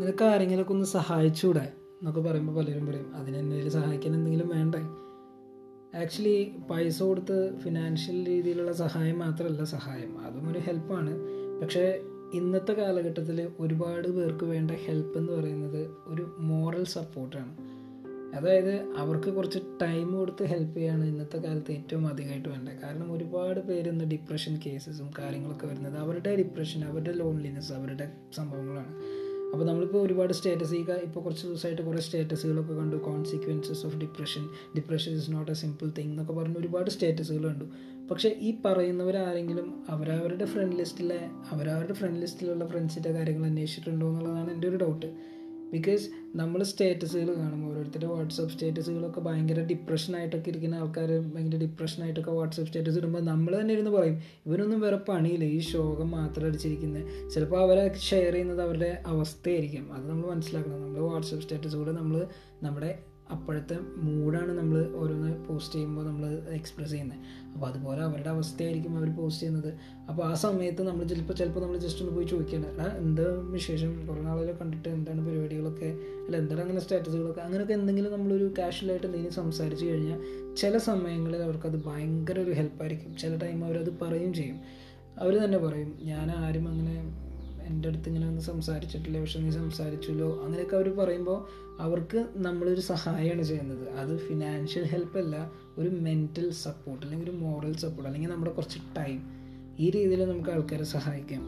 നിനക്ക് ആരെങ്കിലൊക്കെ ഒന്ന് സഹായിച്ചുകൂടെ എന്നൊക്കെ പറയുമ്പോൾ പലരും പറയും. അതിന് എന്തെങ്കിലും സഹായിക്കാൻ എന്തെങ്കിലും വേണ്ടേ? ആക്ച്വലി പൈസ കൊടുത്ത് ഫിനാൻഷ്യൽ രീതിയിലുള്ള സഹായം മാത്രമല്ല സഹായം. അതും ഒരു ഹെൽപ്പാണ് പക്ഷേ ഇന്നത്തെ കാലഘട്ടത്തിൽ ഒരുപാട് പേർക്ക് വേണ്ട ഹെൽപ്പ് എന്ന് പറയുന്നത് ഒരു മോറൽ സപ്പോർട്ടാണ് അതായത് അവർക്ക് കുറച്ച് ടൈം കൊടുത്ത് ഹെൽപ്പ് ചെയ്യാണ് ഇന്നത്തെ കാലത്ത് ഏറ്റവും അധികമായിട്ട് വേണ്ടത്. കാരണം ഒരുപാട് പേര് ഇന്ന് ഡിപ്രഷൻ കേസസും കാര്യങ്ങളൊക്കെ വരുന്നത് അവരുടെ ഡിപ്രഷൻ അവരുടെ ലോൺലിനെസ് അവരുടെ സംഭവങ്ങളാണ്. അപ്പോൾ നമ്മളിപ്പോൾ ഒരുപാട് സ്റ്റേറ്റസ് ഈ ഇപ്പോൾ കുറച്ച് ദിവസമായിട്ട് കുറേ സ്റ്റേറ്റസുകളൊക്കെ കണ്ടു. Consequences of depression depression is not a simple thing എന്നൊക്കെ പറഞ്ഞ് ഒരുപാട് സ്റ്റേറ്റസുകൾ കണ്ടു. പക്ഷേ ഈ പറയുന്നവരാരെങ്കിലും അവരവരുടെ ഫ്രണ്ട് ലിസ്റ്റിലെ അവരവരുടെ ഫ്രണ്ട് ലിസ്റ്റിലുള്ള ഫ്രണ്ട്സിന്റെ കാര്യങ്ങൾ അന്വേഷിച്ചിട്ടുണ്ടോ എന്നുള്ളതാണ് എന്റെ ഒരു ഡൗട്ട് ബിക്കോസ് നമ്മൾ സ്റ്റേറ്റസുകൾ കാണും ഓരോരുത്തരുടെ വാട്സപ്പ് സ്റ്റേറ്റസുകളൊക്കെ ഭയങ്കര ഡിപ്രഷനായിട്ടൊക്കെ ഇരിക്കുന്ന ആൾക്കാർ ഭയങ്കര ഡിപ്രഷനായിട്ടൊക്കെ വാട്സപ്പ് സ്റ്റേറ്റസ് ഇടുമ്പോൾ നമ്മൾ തന്നെ ഇരുന്ന് പറയും ഇവരൊന്നും വേറെ പണിയില്ല ഈ ശോകം മാത്രം അടിച്ചിരിക്കുന്നത് ചിലപ്പോൾ അവരെ ഷെയർ ചെയ്യുന്നത് അവരുടെ അവസ്ഥയായിരിക്കും. അത് നമ്മൾ മനസ്സിലാക്കണം. നമ്മൾ വാട്സപ്പ് സ്റ്റേറ്റസുകൾ നമ്മൾ നമ്മുടെ അപ്പോഴത്തെ മൂഡാണ് നമ്മൾ ഓരോന്ന് പോസ്റ്റ് ചെയ്യുമ്പോൾ നമ്മൾ എക്സ്പ്രസ് ചെയ്യുന്നത്. അപ്പോൾ അതുപോലെ അവരുടെ അവസ്ഥയായിരിക്കും അവർ പോസ്റ്റ് ചെയ്യുന്നത്. അപ്പോൾ ആ സമയത്ത് നമ്മൾ ചിലപ്പോൾ ചിലപ്പോൾ നമ്മൾ ജസ്റ്റ് ഒന്ന് പോയി ചോദിക്കണം എടാ എന്താ വിശേഷം? കുറേ നാളുകൾ കണ്ടിട്ട്. എന്താണ് പരിപാടികളൊക്കെ? അല്ല എന്താണ് അങ്ങനെ സ്റ്റാറ്റസുകളൊക്കെ അങ്ങനെയൊക്കെ എന്തെങ്കിലും നമ്മളൊരു കാഷ്വലായിട്ട് എന്തെങ്കിലും സംസാരിച്ച് കഴിഞ്ഞാൽ ചില സമയങ്ങളിൽ അവർക്കത് ഭയങ്കര ഒരു ഹെൽപ്പായിരിക്കും ചില ടൈം അവരത് പറയും ചെയ്യും. അവർ തന്നെ പറയും ഞാൻ ആരും അങ്ങനെ എന്റെ അടുത്ത് ഇങ്ങനെ ഒന്നും സംസാരിച്ചിട്ടില്ല? പക്ഷെ നീ സംസാരിച്ചല്ലോ. അങ്ങനെയൊക്കെ അവർ പറയുമ്പോൾ അവർക്ക് നമ്മളൊരു സഹായമാണ് ചെയ്യുന്നത്. അത് ഫിനാൻഷ്യൽ ഹെൽപ്പ് അല്ല ഒരു മെന്റൽ സപ്പോർട്ട് അല്ലെങ്കിൽ ഒരു മോറൽ സപ്പോർട്ട് അല്ലെങ്കിൽ നമ്മുടെ കുറച്ച് ടൈം ഈ രീതിയിൽ നമുക്ക് ആൾക്കാരെ സഹായിക്കാം.